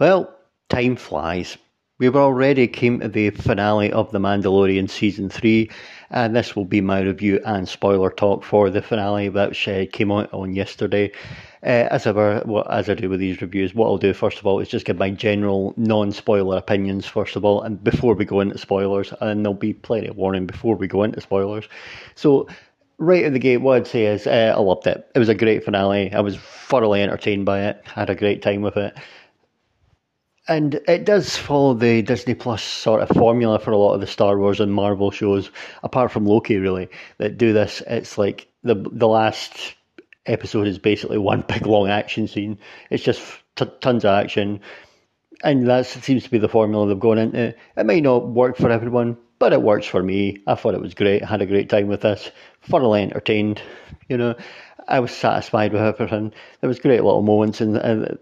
Well, time flies. We have already came to the finale of The Mandalorian Season 3, and this will be my review and spoiler talk for the finale, which uh, came out on yesterday. Uh, as ever, what, as I do with these reviews, what I'll do first of all is just give my general non-spoiler opinions first of all, and before we go into spoilers, and there'll be plenty of warning before we go into spoilers. So, right at the gate, what I'd say is uh, I loved it. It was a great finale. I was thoroughly entertained by it. Had a great time with it. And it does follow the Disney Plus sort of formula for a lot of the Star Wars and Marvel shows, apart from Loki, really, that do this. It's like the the last episode is basically one big long action scene. It's just t- tons of action, and that seems to be the formula they've gone into. It might not work for everyone, but it works for me. I thought it was great. I had a great time with this. Thoroughly entertained. You know, I was satisfied with everything. There was great little moments and, and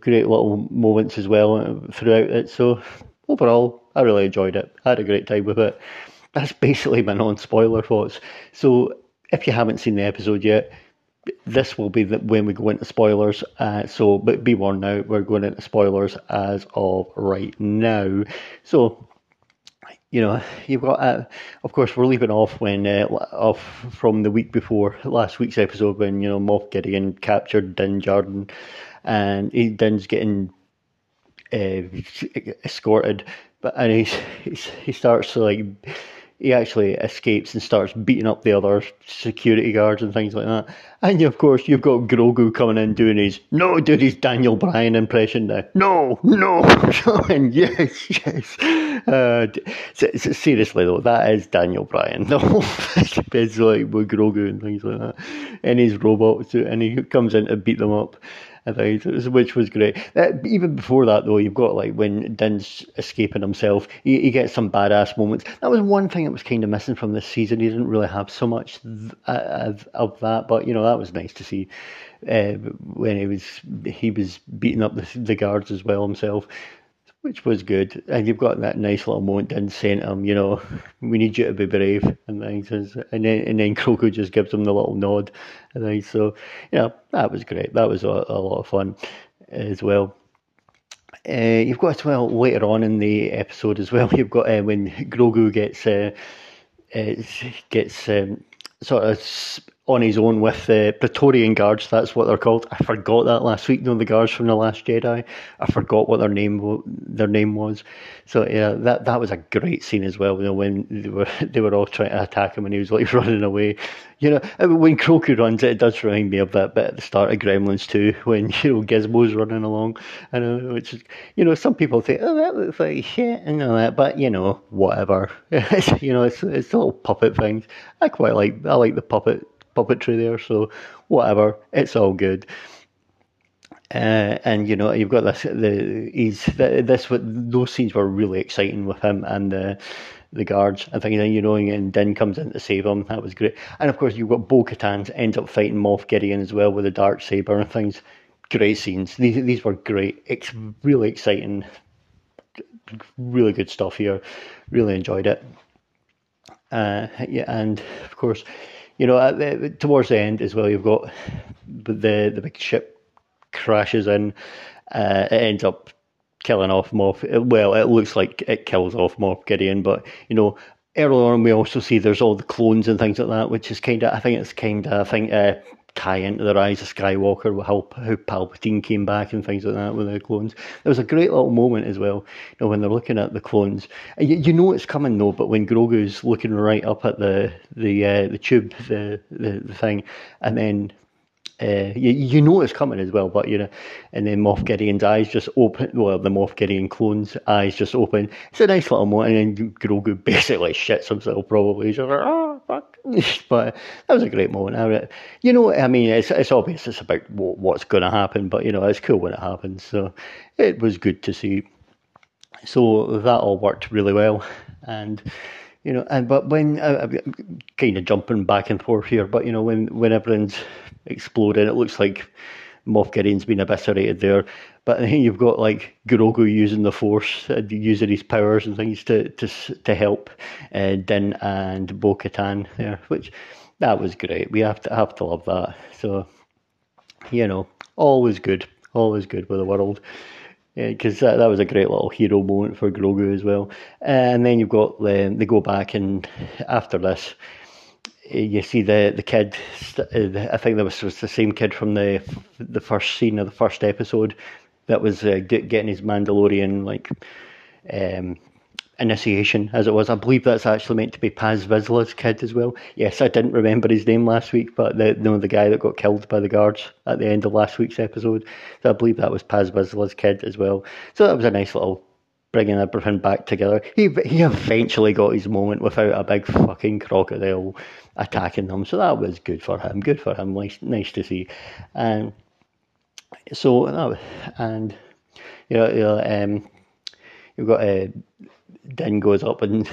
great little moments as well throughout it. So overall, I really enjoyed it. I had a great time with it. That's basically my non-spoiler thoughts. So if you haven't seen the episode yet, this will be the, when we go into spoilers. Uh, so, but be warned now, we're going into spoilers as of right now. So you know, you've got, uh, of course, we're leaving off when uh, off from the week before last week's episode when you know Moff Gideon captured Din Djarin, and he, Din's getting uh, escorted, but and he's, he's he starts to like he actually escapes and starts beating up the other security guards and things like that. And of course, you've got Grogu coming in doing his no, doing his Daniel Bryan impression now. No, no, and yes, yes. Uh, seriously though, that is Daniel Bryan. No, it's like with Grogu and things like that, and his robot suit, and he comes in to beat them up. Which was great. Uh, even before that, though, you've got like when Din's escaping himself, he, he gets some badass moments. That was one thing that was kind of missing from this season. He didn't really have so much th- uh, of that, but you know that was nice to see uh, when he was he was beating up the, the guards as well himself which was good. And you've got that nice little moment in saying to him, you know, we need you to be brave and things. And then and then Grogu just gives him the little nod and things. So, yeah, that was great. That was a, a lot of fun as well. Uh, you've got well later on in the episode as well. You've got uh, when Grogu gets uh, uh gets um, sort of on his own with the Praetorian guards. That's what they're called. I forgot that last week. You know the guards from the Last Jedi. I forgot what their name their name was. So yeah, that that was a great scene as well. You know when they were they were all trying to attack him and he was like running away. You know when Grogu runs, it does remind me of that bit at the start of Gremlins 2 when you know Gizmo's running along. I know which is you know some people think oh that looks like shit and all that, but you know whatever. you know it's it's little puppet things. I quite like I like the puppet puppetry there, so whatever, it's all good. Uh, and you know you've got this the he's this what those scenes were really exciting with him and the the guards and I think you know and Din comes in to save him. That was great. And of course you've got Bo Katan ends up fighting Moff Gideon as well with the dark saber and things. Great scenes. These these were great. It's really exciting. Really good stuff here. Really enjoyed it. Uh, yeah and of course you know, the, towards the end as well, you've got the the big ship crashes in. Uh, it ends up killing off Moff. Well, it looks like it kills off Moff Gideon, but you know, earlier on we also see there's all the clones and things like that, which is kind of I think it's kind of I think uh, tie into the rise of Skywalker, how how Palpatine came back and things like that with the clones. There was a great little moment as well, you know, when they're looking at the clones. You, you know it's coming though, but when Grogu's looking right up at the the uh, the tube, the, the the thing, and then uh, you, you know it's coming as well, but you know, and then Moff Gideon's eyes just open. Well, the Moff Gideon clone's eyes just open. It's a nice little moment, and then Grogu basically shits himself. Probably, he's like, oh fuck. but that was a great moment. I, you know, I mean, it's it's obvious it's about what, what's going to happen, but you know, it's cool when it happens. So it was good to see. So that all worked really well, and you know, and but when uh, kind of jumping back and forth here, but you know, when when everyone's exploding, it looks like Moff Gideon's been eviscerated there. But then you've got like Grogu using the Force, uh, using his powers and things to to to help uh, Din and Bo Katan there, which that was great. We have to have to love that. So, you know, always good, always good with the world. Because that, that was a great little hero moment for Grogu as well. And then you've got the, they go back and after this, you see the the kid. I think that was, was the same kid from the the first scene of the first episode that was uh, getting his Mandalorian like um, initiation, as it was. I believe that's actually meant to be Paz Vizsla's kid as well. Yes, I didn't remember his name last week, but the you know, the guy that got killed by the guards at the end of last week's episode. So I believe that was Paz Vizsla's kid as well. So that was a nice little bringing everything back together. He he eventually got his moment without a big fucking crocodile attacking them. So that was good for him. Good for him. Nice nice to see. And so and you know, you know um, you've got a. Uh, Din goes up and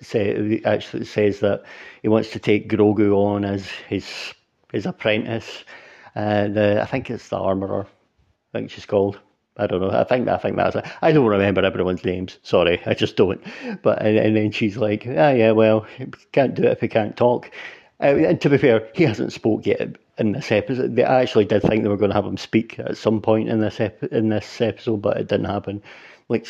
say, actually says that he wants to take Grogu on as his his apprentice. And uh, I think it's the armorer. I think she's called. I don't know. I think I think that's it. I don't remember everyone's names. Sorry, I just don't. But and, and then she's like, ah, yeah, well, can't do it if he can't talk. Uh, and to be fair, he hasn't spoke yet in this episode. They actually did think they were going to have him speak at some point in this in this episode, but it didn't happen like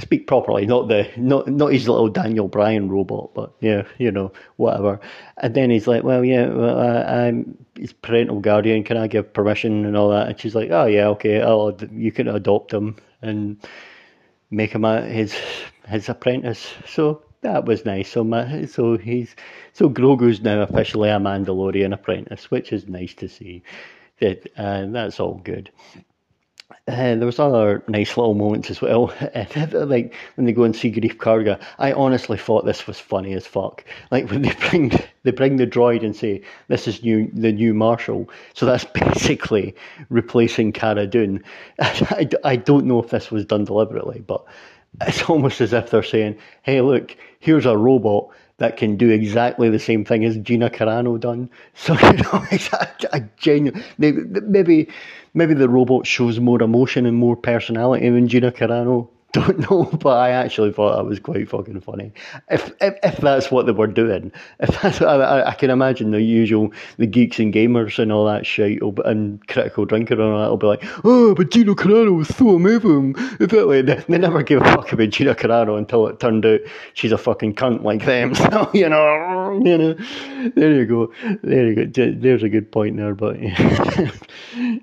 speak properly, not the not not his little Daniel Bryan robot, but yeah, you know, whatever. And then he's like, well, yeah, well, I, I'm his parental guardian. Can I give permission and all that? And she's like, oh yeah, okay, I'll, you can adopt him and make him a, his his apprentice. So that was nice. So my, so he's so Grogu's now officially a Mandalorian apprentice, which is nice to see. That and that's all good. Uh, there was other nice little moments as well. like when they go and see Greef Karga, I honestly thought this was funny as fuck. Like when they bring they bring the droid and say this is new the new Marshal, so that's basically replacing Cara Dune. I, I don't know if this was done deliberately, but it's almost as if they're saying, "Hey, look, here's a robot that can do exactly the same thing as Gina Carano done." So you know, I, I genuinely maybe maybe maybe the robot shows more emotion and more personality than Gina Carano don't know, but I actually thought that was quite fucking funny. If if, if that's what they were doing, if that's I, I can imagine the usual the geeks and gamers and all that shit and critical drinker and all that will be like, oh, but Gina Carano was so amazing. They, they never gave a fuck about Gina Carano until it turned out she's a fucking cunt like them. So you know, you know, there you go, there you go. There's a good point there, but yeah.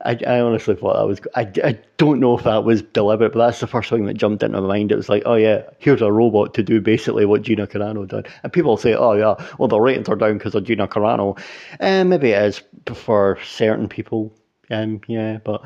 I I honestly thought that was I I don't know if that was deliberate, but that's the first thing that jumped into my mind. It was like, oh yeah, here's a robot to do basically what Gina Carano did. And people say, oh yeah, well the ratings are down because of Gina Carano. And um, maybe it is for certain people. Um, yeah, but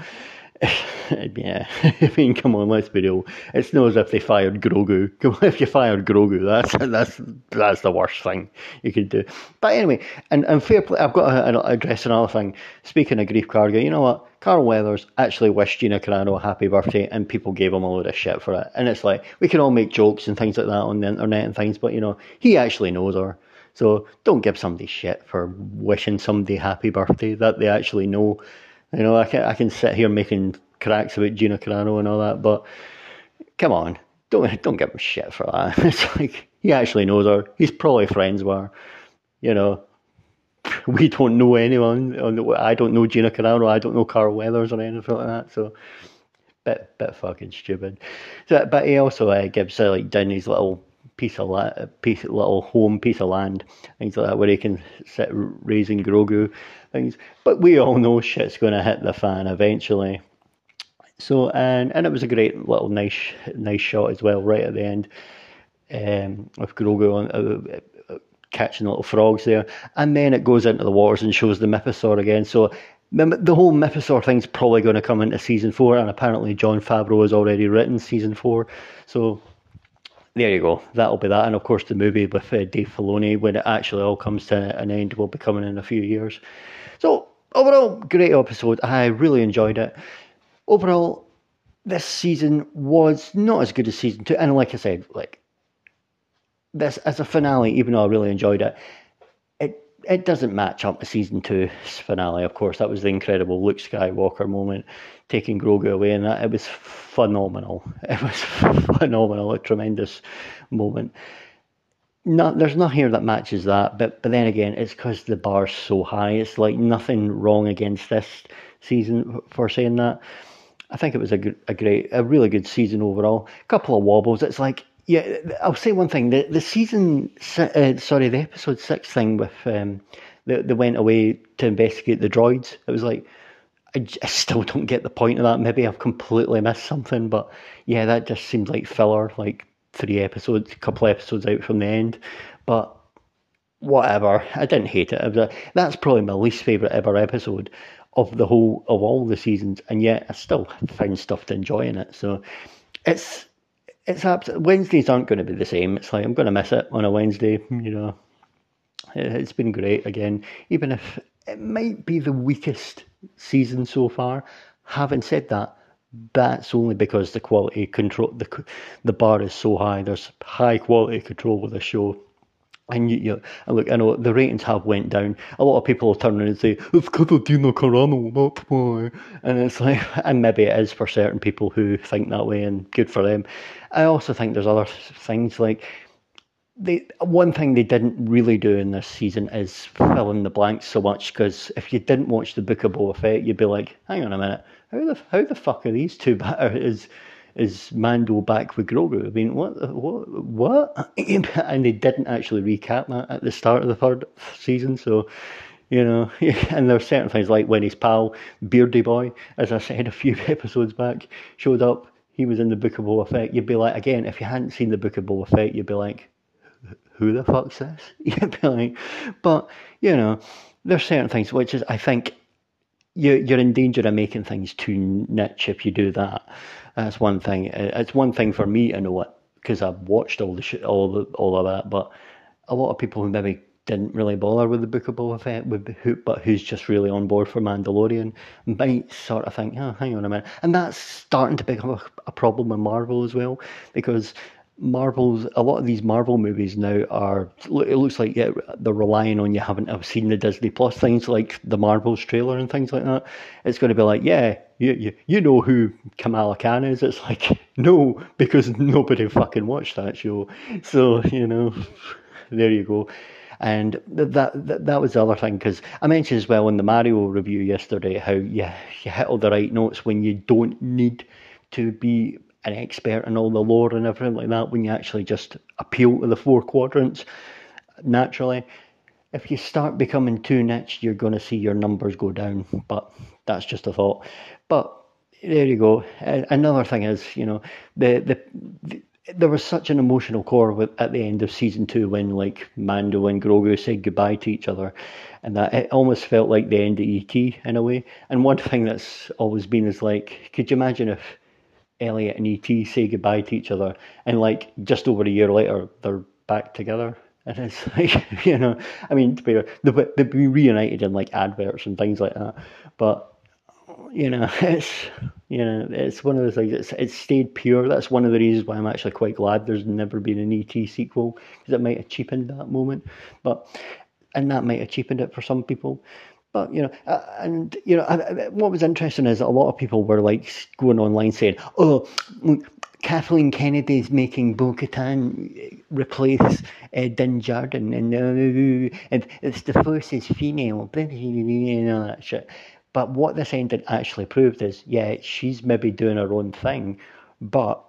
yeah, uh, I mean, come on, let's be real. It's not as if they fired Grogu. If you fired Grogu, that's that's that's the worst thing you could do. But anyway, and and fair play. I've got to uh, address another thing. Speaking of Greef Karga, you know what? Carl Weathers actually wished Gina Carano a happy birthday, and people gave him a load of shit for it. And it's like we can all make jokes and things like that on the internet and things, but you know he actually knows her. So don't give somebody shit for wishing somebody happy birthday that they actually know. You know, I can I can sit here making cracks about Gina Carano and all that, but come on, don't don't give him shit for that. It's like he actually knows her. He's probably friends with her. You know, we don't know anyone. I don't know Gina Carano. I don't know Carl Weathers or anything like that. So, bit bit fucking stupid. So, but he also uh, gives uh, like Din his little piece of la- piece, little home piece of land, things like that, where he can sit raising Grogu things. But we all know shit's going to hit the fan eventually. So and and it was a great little nice nice shot as well, right at the end, um, with Grogu on. Uh, catching little frogs there. And then it goes into the waters and shows the Mythosaur again. So the whole Mythosaur thing's probably going to come into season four, and apparently Jon Favreau has already written season four. So there you go. That'll be that. And of course, the movie with uh, Dave Filoni, when it actually all comes to an end, will be coming in a few years. So overall, great episode. I really enjoyed it. Overall, this season was not as good as season two. And like I said, like this as a finale, even though I really enjoyed it, it doesn't match up to season two's finale. Of course, that was the incredible Luke Skywalker moment, taking Grogu away, and that it was phenomenal. It was phenomenal, a tremendous moment. Not, there's nothing here that matches that, but but then again, it's because the bar's so high. It's like nothing wrong against this season for saying that. I think it was a, a great, a really good season overall. A couple of wobbles. It's like, yeah, I'll say one thing. The the season, uh, sorry, the episode six thing with um, they, they went away to investigate the droids. It was like, I, I still don't get the point of that. Maybe I've completely missed something, but yeah, that just seemed like filler. Like three episodes, a couple episodes out from the end, but whatever. I didn't hate it. it that's probably my least favorite ever episode of the whole of all the seasons, and yet I still found stuff to enjoy in it. So it's it's abs- Wednesdays aren't going to be the same. It's like I'm going to miss it on a Wednesday. Hmm. You know, it's been great again, even if it might be the weakest season so far. Having said that, that's only because the quality control the the bar is so high. There's high quality control with the show. And you, you look, I know the ratings have went down. A lot of people will turn around and say it's because of Gina Carano, that's why. And it's like, and maybe it is for certain people who think that way, and good for them. I also think there's other things like they one thing they didn't really do in this season is fill in the blanks so much because if you didn't watch the Book of Boba Fett, you'd be like, hang on a minute, how the how the fuck are these two? Is is Mando back with Grogu? I mean, what what what? and they didn't actually recap that at the start of the third season, so. You know, and there are certain things like when his pal Beardy Boy, as I said a few episodes back, showed up. He was in the Book of Boba Fett. You'd be like, again, if you hadn't seen the Book of Boba Fett, you'd be like, who the fuck's this? You'd be like, but you know, there's certain things which is I think you, you're in danger of making things too niche if you do that. That's one thing. Uh, it's one thing for me to know it because I've watched all the shit, all the, all of that. But a lot of people who maybe didn't really bother with the Book of Boba Fett, with who, but who's just really on board for Mandalorian, might sort of think, oh, hang on a minute. And that's starting to become a, a problem with Marvel as well, because Marvel's a lot of these Marvel movies now are it looks like yeah, they're relying on you having to have seen the Disney Plus things like the Marvels trailer and things like that. It's going to be like yeah, you you, you know who Kamala Khan is. It's like no, because nobody fucking watched that show. So you know, there you go. And that that, that was the other thing because I mentioned as well in the Mario review yesterday how you you hit all the right notes when you don't need to be an expert in all the lore and everything like that when you actually just appeal to the four quadrants naturally. If you start becoming too niche, you're going to see your numbers go down. But that's just a thought. But there you go. Another thing is, you know, the the, the there was such an emotional core with, at the end of season two when like Mando and Grogu said goodbye to each other, and that it almost felt like the end of ET in a way. And one thing that's always been is like, could you imagine if Elliot and ET say goodbye to each other, and like just over a year later, they're back together. And it's like, you know, I mean, to be they'll, they'll be reunited in like adverts and things like that. But, you know, it's, you know, it's one of those things, it's, it's stayed pure. That's one of the reasons why I'm actually quite glad there's never been an ET sequel, because it might have cheapened that moment. But, and that might have cheapened it for some people. But you know, uh, and you know, what was interesting is a lot of people were like going online saying, "Oh, Kathleen Kennedy's making Bo-Katan replace uh, Din and, uh, and it's the first is female, and all that shit." But what this ending actually proved is, yeah, she's maybe doing her own thing, but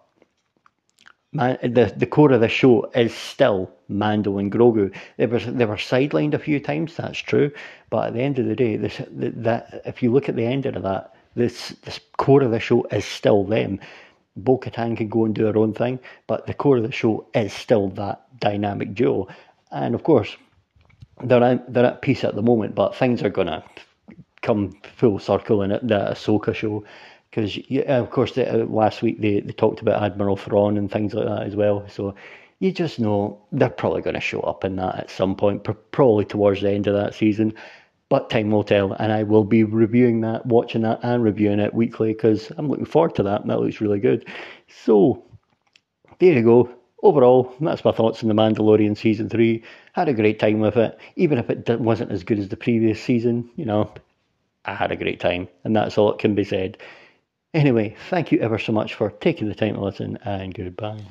Man, the the core of the show is still Mando and Grogu. They were they were sidelined a few times. That's true, but at the end of the day, this that if you look at the end of that, this this core of the show is still them. Bo Katan can go and do her own thing, but the core of the show is still that dynamic duo. And of course, they're at, they're at peace at the moment, but things are gonna come full circle in it, the Ahsoka show because of course uh, last week they, they talked about Admiral Thrawn and things like that as well. So you just know they're probably going to show up in that at some point, probably towards the end of that season. But time will tell, and I will be reviewing that, watching that, and reviewing it weekly because I'm looking forward to that. and That looks really good. So there you go. Overall, that's my thoughts on The Mandalorian season three. Had a great time with it, even if it wasn't as good as the previous season. You know, I had a great time, and that's all that can be said. Anyway, thank you ever so much for taking the time to listen, and goodbye.